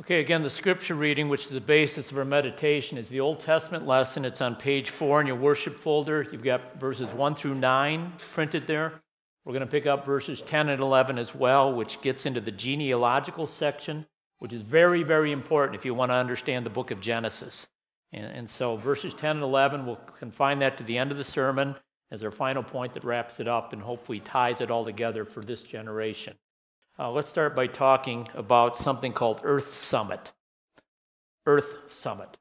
Okay, again, the scripture reading, which is the basis of our meditation, is the Old Testament lesson. It's on page four in your worship folder. You've got verses one through nine printed there. We're going to pick up verses 10 and 11 as well, which gets into the genealogical section, which is very, very important if you want to understand the book of Genesis. And, and so, verses 10 and 11, we'll confine that to the end of the sermon as our final point that wraps it up and hopefully ties it all together for this generation. Uh, let's start by talking about something called Earth Summit. Earth Summit.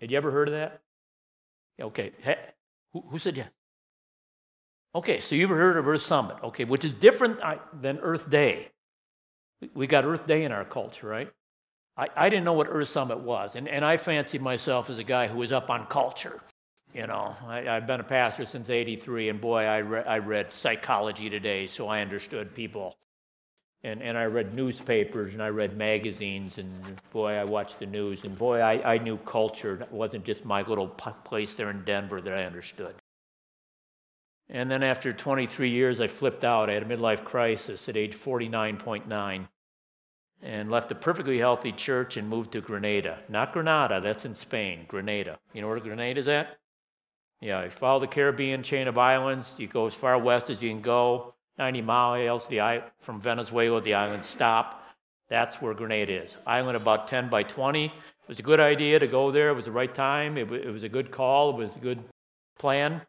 Had you ever heard of that? Okay. Hey, who, who, said yes? Okay, so you've heard of Earth Summit, okay, which is different than Earth Day. We got Earth Day in our culture, right? I, I didn't know what Earth Summit was, and, and I fancied myself as a guy who was up on culture. You know, I, have been a pastor since 83, and boy, I, re- I read Psychology Today, so I understood people and, and I read newspapers and I read magazines, and boy, I watched the news, and boy, I, I knew culture. It wasn't just my little place there in Denver that I understood. And then after 23 years, I flipped out. I had a midlife crisis at age 49.9 and left a perfectly healthy church and moved to Grenada. Not Granada, that's in Spain, Grenada. You know where Grenada is at? Yeah, you follow the Caribbean chain of islands. You go as far west as you can go. 90 miles the, from Venezuela, the island stop. That's where Grenada is. Island about 10 by 20. It was a good idea to go there. It was the right time. It, it was a good call. It was a good plan.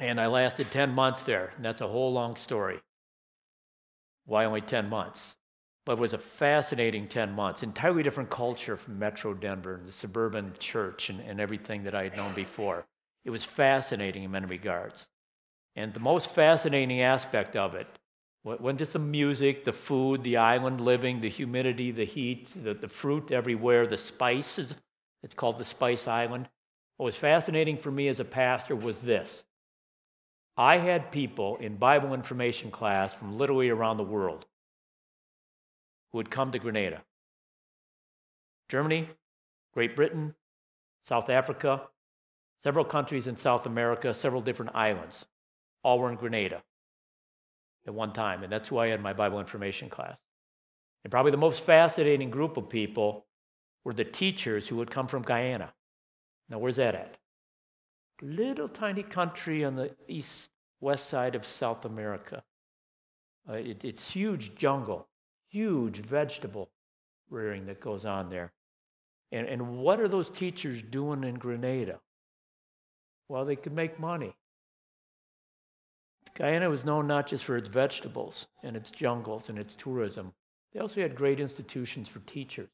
And I lasted 10 months there. And that's a whole long story. Why only 10 months? But it was a fascinating 10 months. Entirely different culture from Metro Denver and the suburban church and, and everything that I had known before. It was fascinating in many regards. And the most fascinating aspect of it wasn't just the music, the food, the island living, the humidity, the heat, the, the fruit everywhere, the spices. It's called the Spice Island. What was fascinating for me as a pastor was this I had people in Bible information class from literally around the world who would come to Grenada. Germany, Great Britain, South Africa, several countries in South America, several different islands all were in Grenada at one time, and that's who I had my Bible information class. And probably the most fascinating group of people were the teachers who would come from Guyana. Now, where's that at? Little tiny country on the east west side of South America. Uh, it, it's huge jungle, huge vegetable rearing that goes on there. And, and what are those teachers doing in Grenada? Well, they could make money. Guyana was known not just for its vegetables and its jungles and its tourism, they also had great institutions for teachers.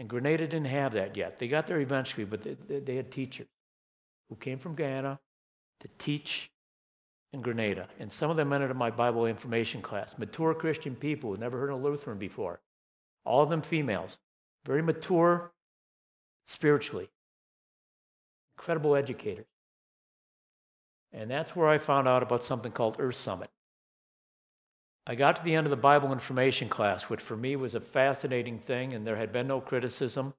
And Grenada didn't have that yet. They got there eventually, but they, they had teachers who came from Guyana to teach in Grenada. And some of them entered my Bible information class. Mature Christian people who never heard of Lutheran before. All of them females. Very mature spiritually. Incredible educators. And that's where I found out about something called Earth Summit. I got to the end of the Bible information class, which for me was a fascinating thing, and there had been no criticism.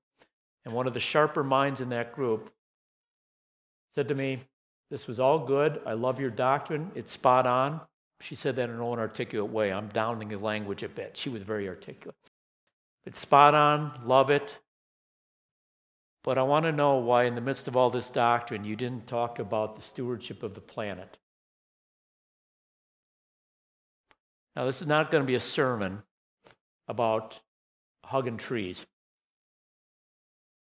And one of the sharper minds in that group said to me, This was all good. I love your doctrine. It's spot on. She said that in an articulate way. I'm downing the language a bit. She was very articulate. It's spot on. Love it. But I want to know why, in the midst of all this doctrine, you didn't talk about the stewardship of the planet. Now, this is not going to be a sermon about hugging trees,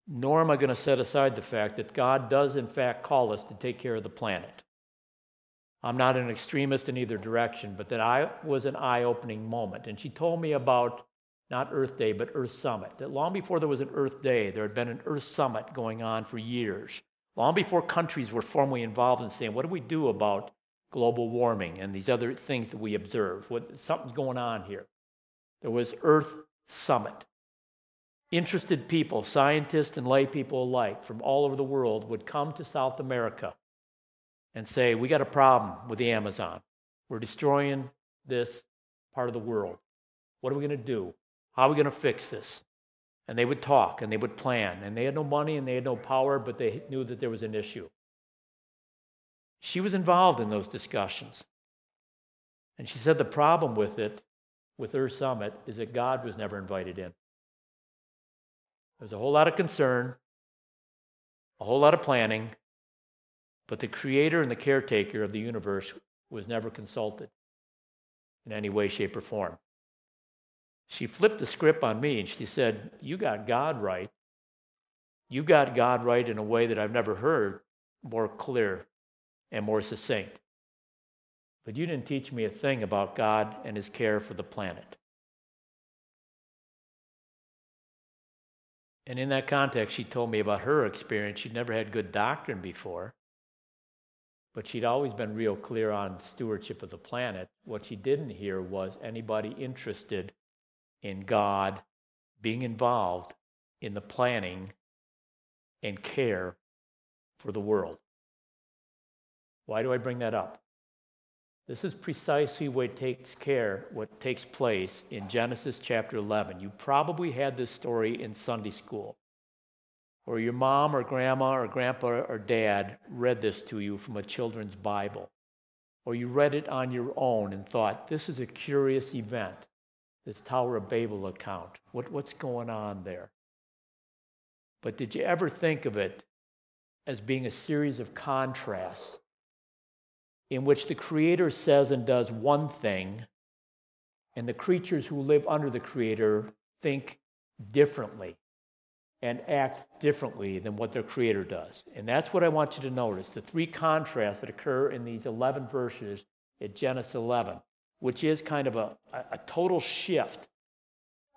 nor am I going to set aside the fact that God does, in fact, call us to take care of the planet. I'm not an extremist in either direction, but that I was an eye opening moment. And she told me about not Earth Day, but Earth Summit. That long before there was an Earth Day, there had been an Earth Summit going on for years. Long before countries were formally involved in saying, what do we do about global warming and these other things that we observe? What, something's going on here. There was Earth Summit. Interested people, scientists and lay people alike from all over the world would come to South America and say, We got a problem with the Amazon. We're destroying this part of the world. What are we going to do? How are we going to fix this? And they would talk and they would plan. And they had no money and they had no power, but they knew that there was an issue. She was involved in those discussions. And she said the problem with it, with Earth Summit, is that God was never invited in. There's a whole lot of concern, a whole lot of planning, but the creator and the caretaker of the universe was never consulted in any way, shape, or form. She flipped the script on me and she said, You got God right. You got God right in a way that I've never heard more clear and more succinct. But you didn't teach me a thing about God and his care for the planet. And in that context, she told me about her experience. She'd never had good doctrine before, but she'd always been real clear on stewardship of the planet. What she didn't hear was anybody interested in God being involved in the planning and care for the world. Why do I bring that up? This is precisely what takes care, what takes place in Genesis chapter 11. You probably had this story in Sunday school, or your mom or grandma or grandpa or dad read this to you from a children's Bible, or you read it on your own and thought, this is a curious event, this Tower of Babel account. What, what's going on there? But did you ever think of it as being a series of contrasts in which the Creator says and does one thing, and the creatures who live under the Creator think differently and act differently than what their Creator does. And that's what I want you to notice the three contrasts that occur in these 11 verses at Genesis 11, which is kind of a, a total shift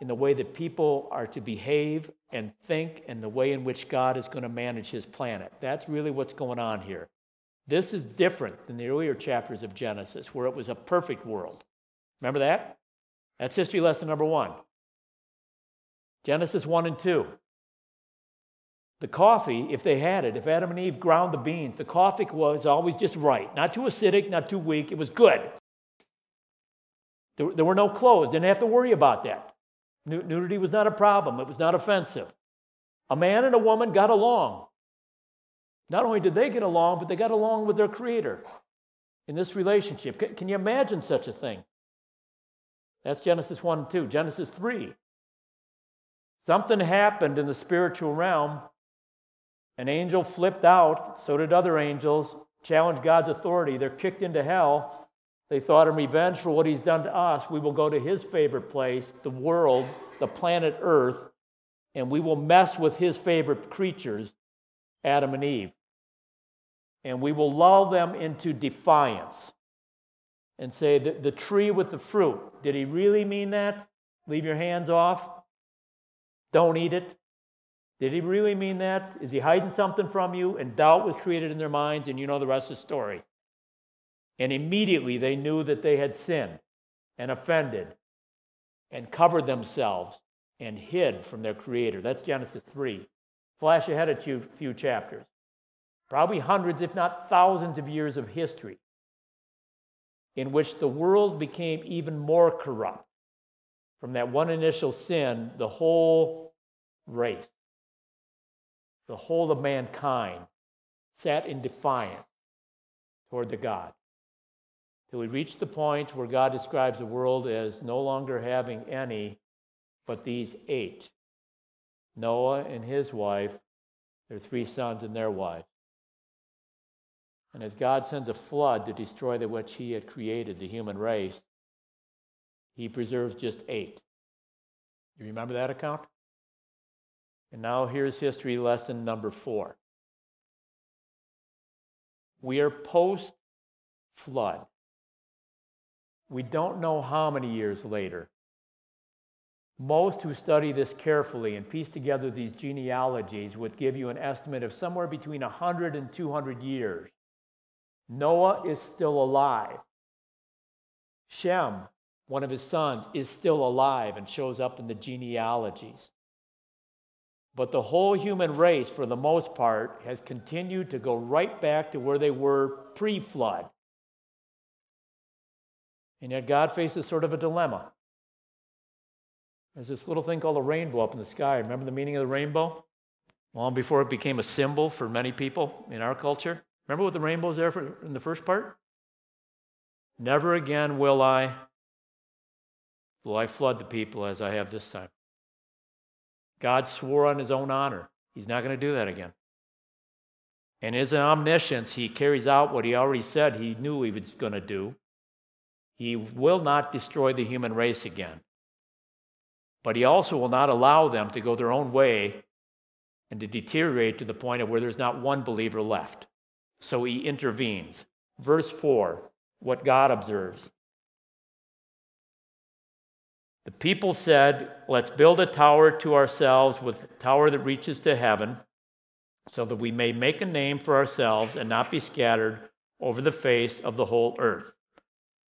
in the way that people are to behave and think and the way in which God is going to manage his planet. That's really what's going on here. This is different than the earlier chapters of Genesis, where it was a perfect world. Remember that? That's history lesson number one. Genesis 1 and 2. The coffee, if they had it, if Adam and Eve ground the beans, the coffee was always just right. Not too acidic, not too weak. It was good. There, there were no clothes, didn't have to worry about that. Nudity was not a problem, it was not offensive. A man and a woman got along. Not only did they get along, but they got along with their Creator in this relationship. Can you imagine such a thing? That's Genesis 1 and 2. Genesis 3. Something happened in the spiritual realm. An angel flipped out, so did other angels, challenged God's authority. They're kicked into hell. They thought in revenge for what he's done to us, we will go to his favorite place, the world, the planet Earth, and we will mess with his favorite creatures Adam and Eve. And we will lull them into defiance and say, the, the tree with the fruit. Did he really mean that? Leave your hands off? Don't eat it? Did he really mean that? Is he hiding something from you? And doubt was created in their minds, and you know the rest of the story. And immediately they knew that they had sinned and offended and covered themselves and hid from their Creator. That's Genesis 3. Flash ahead a few, chapters. Probably hundreds, if not thousands, of years of history in which the world became even more corrupt. From that one initial sin, the whole race, the whole of mankind sat in defiance toward the God. We reach the point where God describes the world as no longer having any but these eight Noah and his wife, their three sons and their wife. And as God sends a flood to destroy the which he had created, the human race, he preserves just eight. You remember that account? And now here's history lesson number four. We are post flood. We don't know how many years later most who study this carefully and piece together these genealogies would give you an estimate of somewhere between 100 and 200 years. Noah is still alive. Shem, one of his sons, is still alive and shows up in the genealogies. But the whole human race, for the most part, has continued to go right back to where they were pre flood. And yet God faces sort of a dilemma. There's this little thing called a rainbow up in the sky. Remember the meaning of the rainbow? Long before it became a symbol for many people in our culture. Remember what the rainbow is there for in the first part? Never again will I will I flood the people as I have this time. God swore on his own honor. He's not going to do that again. And his omniscience, he carries out what he already said he knew he was going to do. He will not destroy the human race again. But he also will not allow them to go their own way and to deteriorate to the point of where there's not one believer left. So he intervenes. Verse 4, what God observes. The people said, Let's build a tower to ourselves with a tower that reaches to heaven, so that we may make a name for ourselves and not be scattered over the face of the whole earth.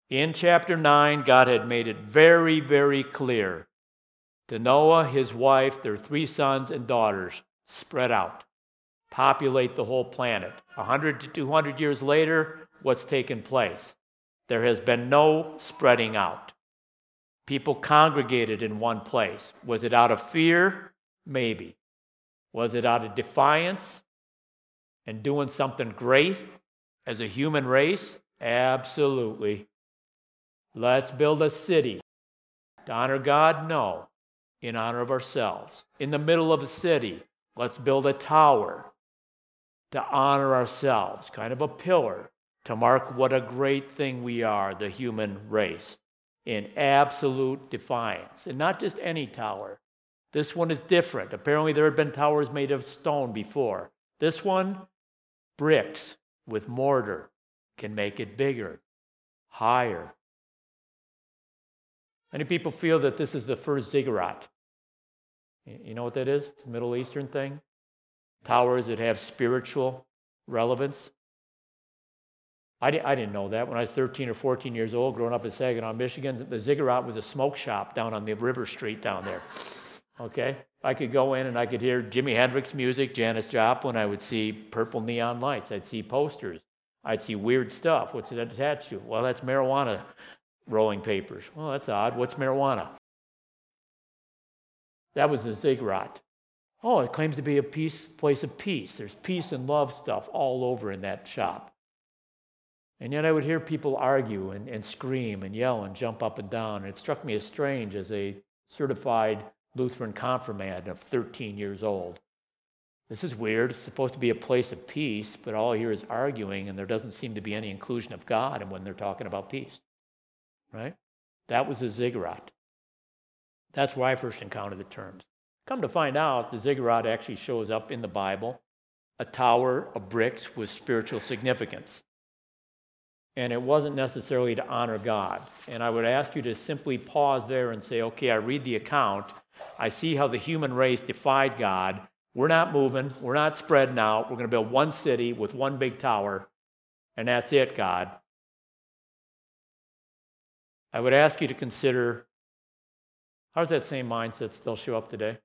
In chapter 9, God had made it very, very clear to Noah, his wife, their three sons and daughters spread out, populate the whole planet. 100 to 200 years later, what's taken place? There has been no spreading out. People congregated in one place. Was it out of fear? Maybe. Was it out of defiance and doing something great as a human race? Absolutely. Let's build a city. To honor God? No. In honor of ourselves. In the middle of a city, let's build a tower to honor ourselves, kind of a pillar to mark what a great thing we are, the human race in absolute defiance. And not just any tower. This one is different. Apparently, there had been towers made of stone before. This one, bricks with mortar can make it bigger, higher. Many people feel that this is the first ziggurat. You know what that is? It's a Middle Eastern thing. Towers that have spiritual relevance. I, I didn't know that. When I was 13 or 14 years old, growing up in Saginaw, Michigan, the Ziggurat was a smoke shop down on the River Street down there. Okay? I could go in and I could hear Jimi Hendrix music, Janis Joplin. I would see purple neon lights. I'd see posters. I'd see weird stuff. What's it attached to? Well, that's marijuana rolling papers. Well, that's odd. What's marijuana? That was the ziggurat. Oh, it claims to be a peace, place of peace. There's peace and love stuff all over in that shop. And yet I would hear people argue and, and scream and yell and jump up and down. And it struck me as strange as a certified Lutheran confirmand of 13 years old. This is weird. It's supposed to be a place of peace, but all I hear is arguing, and there doesn't seem to be any inclusion of God when they're talking about peace. Right? That was a ziggurat. That's where I first encountered the terms. Come to find out, the ziggurat actually shows up in the Bible, a tower of bricks with spiritual significance and it wasn't necessarily to honor God. And I would ask you to simply pause there and say, okay, I read the account. I see how the human race defied God. We're not moving, we're not spreading out. We're going to build one city with one big tower, and that's it, God. I would ask you to consider how does that same mindset still show up today?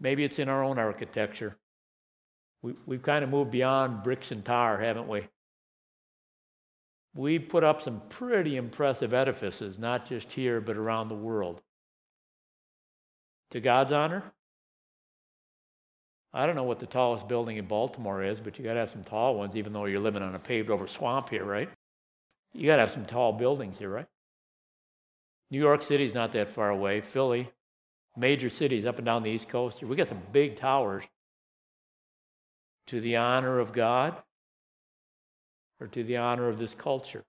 Maybe it's in our own architecture. We, we've kind of moved beyond bricks and tar, haven't we? We've put up some pretty impressive edifices, not just here, but around the world. To God's honor? I don't know what the tallest building in Baltimore is, but you got to have some tall ones, even though you're living on a paved over swamp here, right? You got to have some tall buildings here, right? New York City's not that far away. Philly, major cities up and down the East Coast. We got some big towers to the honor of God or to the honor of this culture?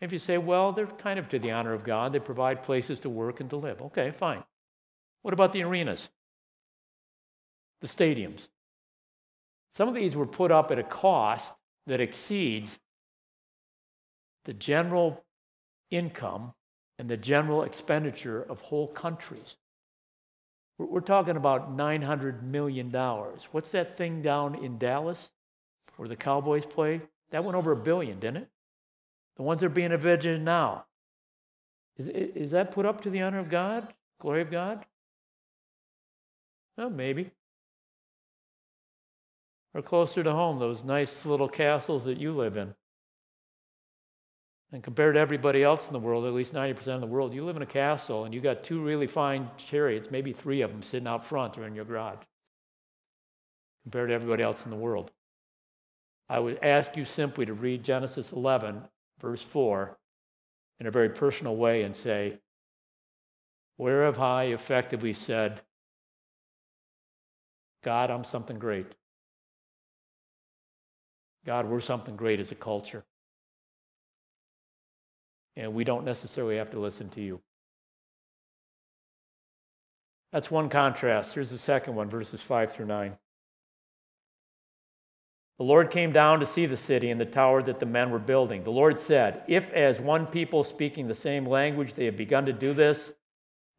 If you say, well, they're kind of to the honor of God, they provide places to work and to live. Okay, fine. What about the arenas? The stadiums? Some of these were put up at a cost that exceeds the general income and the general expenditure of whole countries. We're talking about $900 million. What's that thing down in Dallas where the Cowboys play? That went over a billion, didn't it? The ones that are being envisioned now. Is, is that put up to the honor of God? Glory of God? Well, maybe. Or closer to home, those nice little castles that you live in. And compared to everybody else in the world, at least 90% of the world, you live in a castle and you got two really fine chariots, maybe three of them sitting out front or in your garage. Compared to everybody else in the world. I would ask you simply to read Genesis 11, verse 4, in a very personal way and say, Where have I effectively said, God, I'm something great? God, we're something great as a culture. And we don't necessarily have to listen to you. That's one contrast. Here's the second one, verses 5 through 9. The Lord came down to see the city and the tower that the men were building. The Lord said, If as one people speaking the same language they have begun to do this,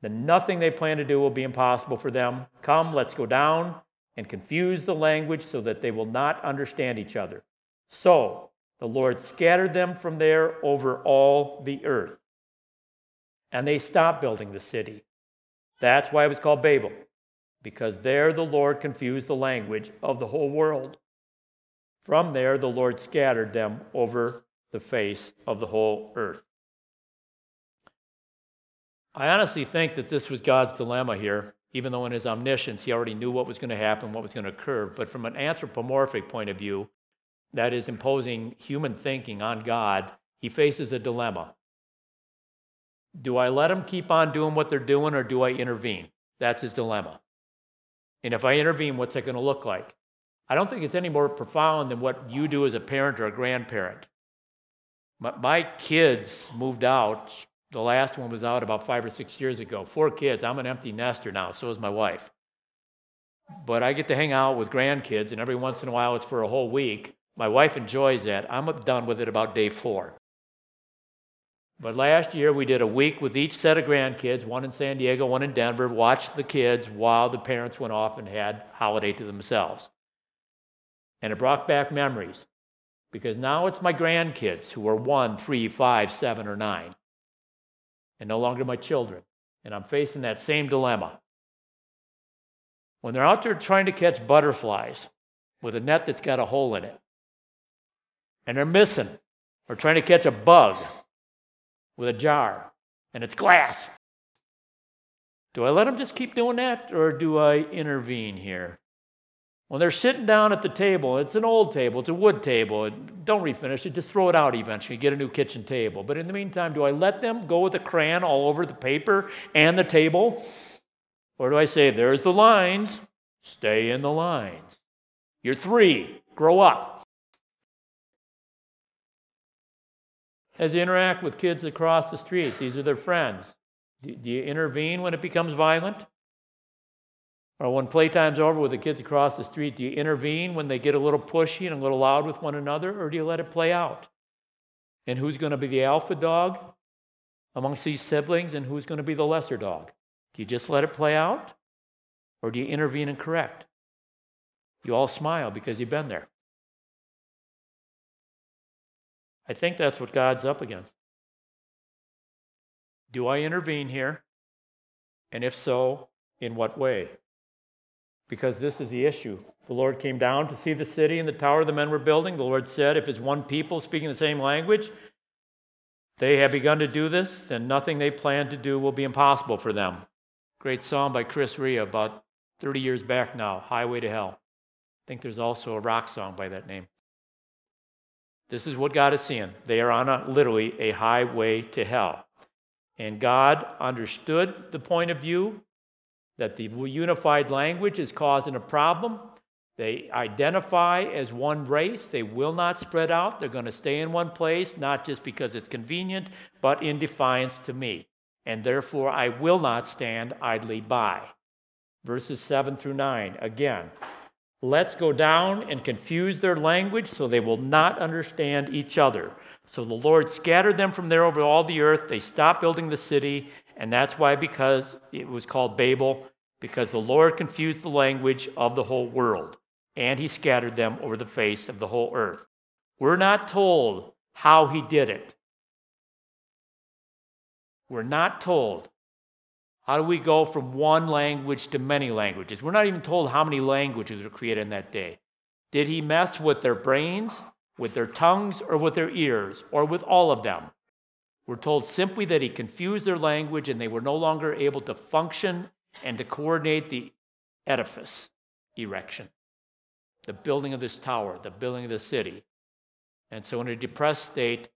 then nothing they plan to do will be impossible for them. Come, let's go down and confuse the language so that they will not understand each other. So the Lord scattered them from there over all the earth. And they stopped building the city. That's why it was called Babel, because there the Lord confused the language of the whole world. From there, the Lord scattered them over the face of the whole earth. I honestly think that this was God's dilemma here, even though in his omniscience he already knew what was going to happen, what was going to occur. But from an anthropomorphic point of view, that is imposing human thinking on God, he faces a dilemma. Do I let them keep on doing what they're doing or do I intervene? That's his dilemma. And if I intervene, what's it going to look like? I don't think it's any more profound than what you do as a parent or a grandparent. My kids moved out. The last one was out about five or six years ago. Four kids. I'm an empty nester now, so is my wife. But I get to hang out with grandkids, and every once in a while it's for a whole week. My wife enjoys that. I'm done with it about day four. But last year we did a week with each set of grandkids, one in San Diego, one in Denver, watched the kids while the parents went off and had holiday to themselves. And it brought back memories because now it's my grandkids who are one, three, five, seven, or nine, and no longer my children. And I'm facing that same dilemma. When they're out there trying to catch butterflies with a net that's got a hole in it, and they're missing, or trying to catch a bug with a jar and it's glass. Do I let them just keep doing that, or do I intervene here? When they're sitting down at the table, it's an old table, it's a wood table. Don't refinish it, just throw it out eventually, get a new kitchen table. But in the meantime, do I let them go with a crayon all over the paper and the table? Or do I say, there's the lines, stay in the lines? You're three, grow up. As you interact with kids across the street, these are their friends. Do you intervene when it becomes violent? Or when playtime's over with the kids across the street, do you intervene when they get a little pushy and a little loud with one another, or do you let it play out? And who's going to be the alpha dog amongst these siblings, and who's going to be the lesser dog? Do you just let it play out, or do you intervene and correct? You all smile because you've been there. I think that's what God's up against. Do I intervene here? And if so, in what way? because this is the issue. The Lord came down to see the city and the tower the men were building. The Lord said, If it's one people speaking the same language, they have begun to do this, then nothing they plan to do will be impossible for them. Great song by Chris Rea about 30 years back now, Highway to Hell. I think there's also a rock song by that name. This is what God is seeing. They are on a literally a highway to hell. And God understood the point of view that the unified language is causing a problem. They identify as one race. They will not spread out. They're going to stay in one place, not just because it's convenient, but in defiance to me. And therefore, I will not stand idly by. Verses 7 through 9. Again, let's go down and confuse their language so they will not understand each other. So the Lord scattered them from there over all the earth. They stopped building the city and that's why, because it was called Babel, because the Lord confused the language of the whole world, and he scattered them over the face of the whole earth. We're not told how he did it. We're not told. How do we go from one language to many languages? We're not even told how many languages were created in that day. Did he mess with their brains, with their tongues, or with their ears, or with all of them? We're told simply that he confused their language and they were no longer able to function and to coordinate the edifice erection, the building of this tower, the building of the city. And so, in a depressed state,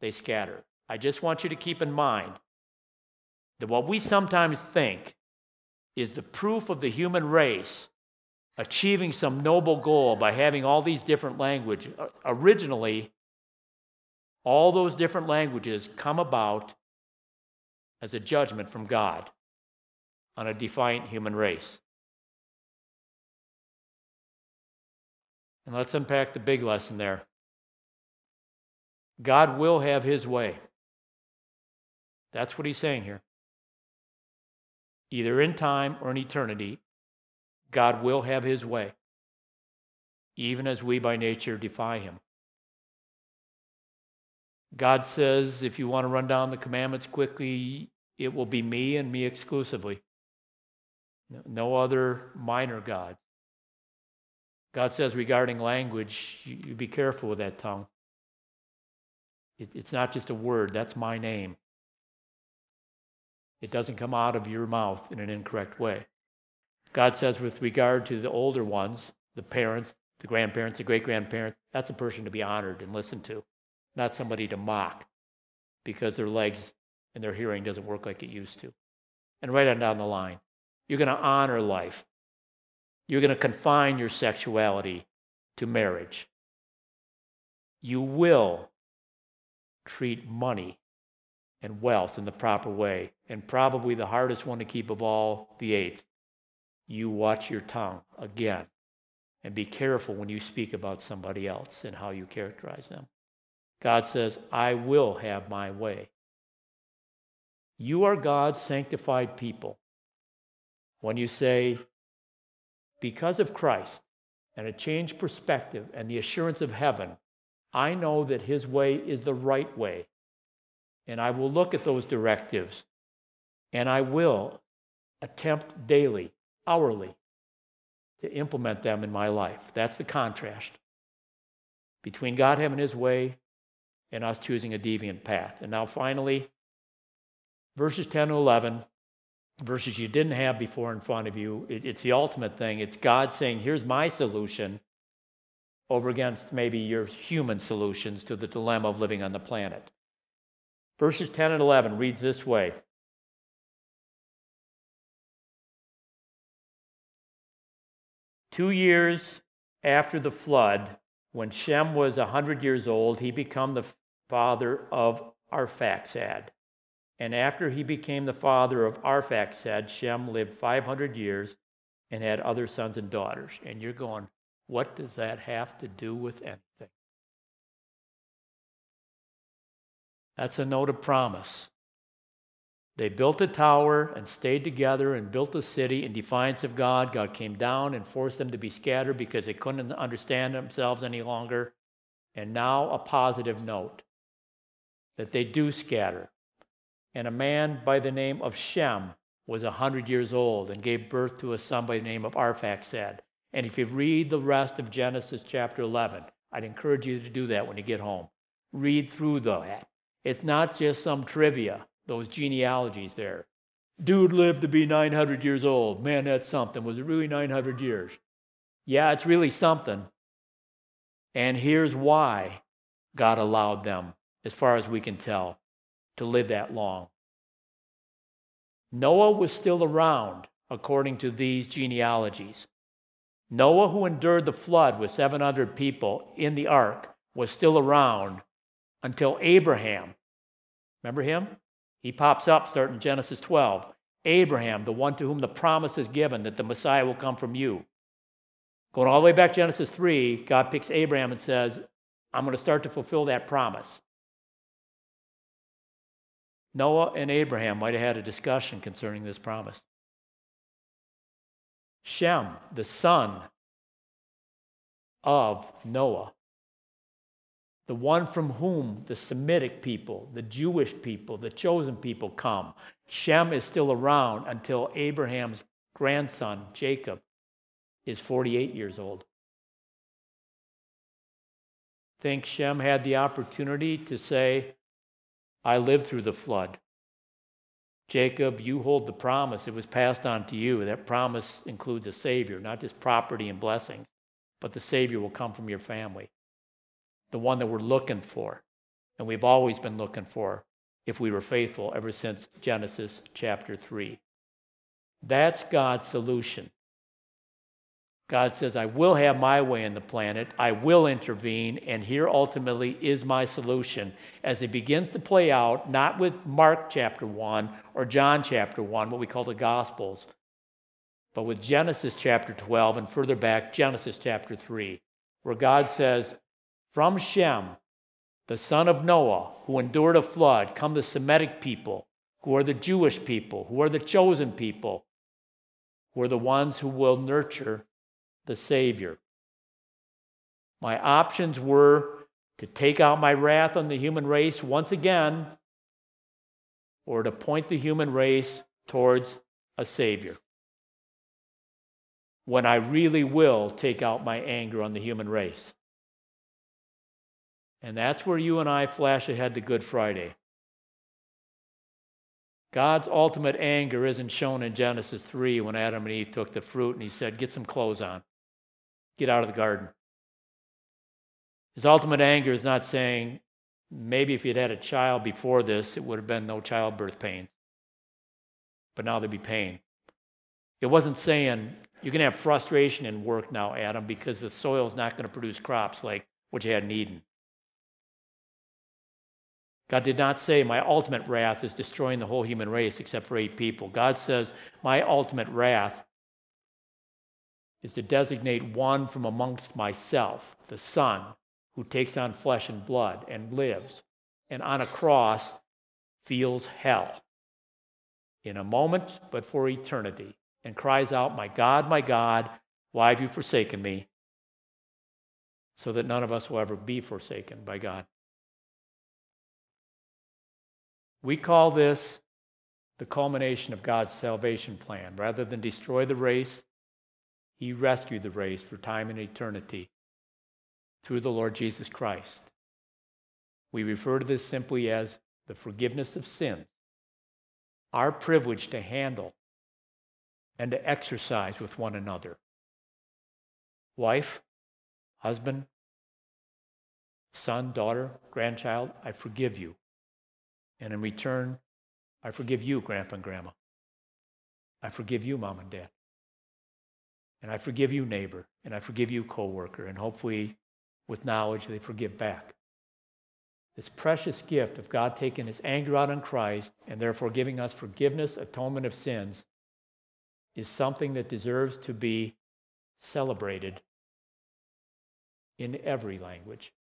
they scatter. I just want you to keep in mind that what we sometimes think is the proof of the human race achieving some noble goal by having all these different languages. Uh, originally, all those different languages come about as a judgment from God on a defiant human race. And let's unpack the big lesson there. God will have his way. That's what he's saying here. Either in time or in eternity, God will have his way, even as we by nature defy him. God says, if you want to run down the commandments quickly, it will be me and me exclusively. No other minor God. God says regarding language, you, be careful with that tongue. it's not just a word, that's my name. It doesn't come out of your mouth in an incorrect way. God says, with regard to the older ones, the parents, the grandparents, the great grandparents, that's a person to be honored and listened to, not somebody to mock because their legs and their hearing doesn't work like it used to. And right on down the line, you're going to honor life. You're going to confine your sexuality to marriage. You will treat money and wealth in the proper way. And probably the hardest one to keep of all, the eighth. You watch your tongue again and be careful when you speak about somebody else and how you characterize them. God says, I will have my way. You are God's sanctified people. When you say, because of Christ and a changed perspective and the assurance of heaven, I know that his way is the right way and I will look at those directives and I will attempt daily, hourly, to implement them in my life. That's the contrast between God having his way and us choosing a deviant path. And now, finally, verses 10 to 11, verses you didn't have before in front of you. It's the ultimate thing. It's God saying, Here's my solution over against maybe your human solutions to the dilemma of living on the planet. Verses 10 and 11 reads this way Two years after the flood, when Shem was a 100 years old, he became the father of Arphaxad. And after he became the father of Arphaxad, Shem lived 500 years and had other sons and daughters. And you're going, what does that have to do with anything? That's a note of promise. They built a tower and stayed together and built a city in defiance of God. God came down and forced them to be scattered because they couldn't understand themselves any longer. And now a positive note that they do scatter. And a man by the name of Shem was a 100 years old and gave birth to a son by the name of Arphaxad. And if you read the rest of Genesis chapter 11, I'd encourage you to do that when you get home. Read through that. It's not just some trivia, those genealogies there. Dude lived to be 900 years old. Man, that's something. Was it really 900 years? Yeah, it's really something. And here's why God allowed them, as far as we can tell, to live that long. Noah was still around, according to these genealogies. Noah, who endured the flood with 700 people in the ark, was still around until Abraham. Remember him? He pops up starting Genesis 12. Abraham, the one to whom the promise is given that the Messiah will come from you. Going all the way back to Genesis 3, God picks Abraham and says, I'm going to start to fulfill that promise. Noah and Abraham might have had a discussion concerning this promise. Shem, the son of Noah, the one from whom the Semitic people, the Jewish people, the chosen people come. Shem is still around until Abraham's grandson, Jacob, is 48 years old. Think Shem had the opportunity to say, I lived through the flood. Jacob, you hold the promise. It was passed on to you. That promise includes a Savior, not just property and blessings, but the Savior will come from your family the one that we're looking for and we've always been looking for if we were faithful ever since Genesis chapter 3. That's God's solution. God says, I will have my way in the planet, I will intervene, and here ultimately is my solution as it begins to play out, not with Mark chapter 1 or John chapter 1, what we call the Gospels, but with Genesis chapter 12 and further back, Genesis chapter 3, where God says, From Shem, the son of Noah, who endured a flood, come the Semitic people, who are the Jewish people, who are the chosen people, who are the ones who will nurture the Savior. My options were to take out my wrath on the human race once again, or to point the human race towards a Savior. When I really will take out my anger on the human race. And that's where you and I flash ahead to Good Friday. God's ultimate anger isn't shown in Genesis 3 when Adam and Eve took the fruit and he said, Get some clothes on. Get out of the garden. His ultimate anger is not saying, maybe if you'd had a child before this, it would have been no childbirth pain. But now there'd be pain. It wasn't saying, you can have frustration in work now, Adam, because the soil is not going to produce crops like what you had in Eden. God did not say, My ultimate wrath is destroying the whole human race except for eight people. God says, My ultimate wrath is to designate one from amongst myself, the Son, who takes on flesh and blood and lives, and on a cross feels hell in a moment, but for eternity, and cries out, My God, my God, why have you forsaken me? So that none of us will ever be forsaken by God. We call this the culmination of God's salvation plan. Rather than destroy the race, He rescued the race for time and eternity through the Lord Jesus Christ. We refer to this simply as the forgiveness of sin, our privilege to handle and to exercise with one another. Wife, husband, son, daughter, grandchild, I forgive you. And in return, I forgive you, Grandpa and Grandma. I forgive you, Mom and Dad. And I forgive you, neighbor. And I forgive you, coworker. And hopefully, with knowledge, they forgive back. This precious gift of God taking his anger out on Christ and therefore giving us forgiveness, atonement of sins, is something that deserves to be celebrated in every language.